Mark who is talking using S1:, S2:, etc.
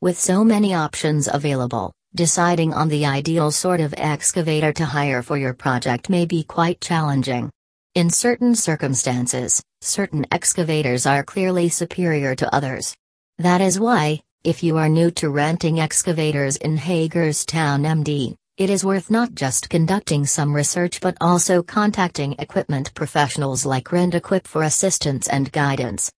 S1: With so many options available, deciding on the ideal sort of excavator to hire for your project may be quite challenging. In certain circumstances, certain excavators are clearly superior to others. That is why, if you are new to renting excavators in Hagerstown MD, it is worth not just conducting some research but also contacting equipment professionals like RentEquip for assistance and guidance.